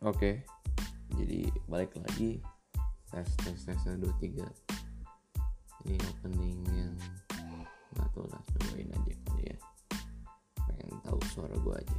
oke. Okay. jadi balik lagi. Tes tes tes dua tiga. Ini opening yang nggak tahu lah cobain aja kali ya. Pengen tahu suara gue aja.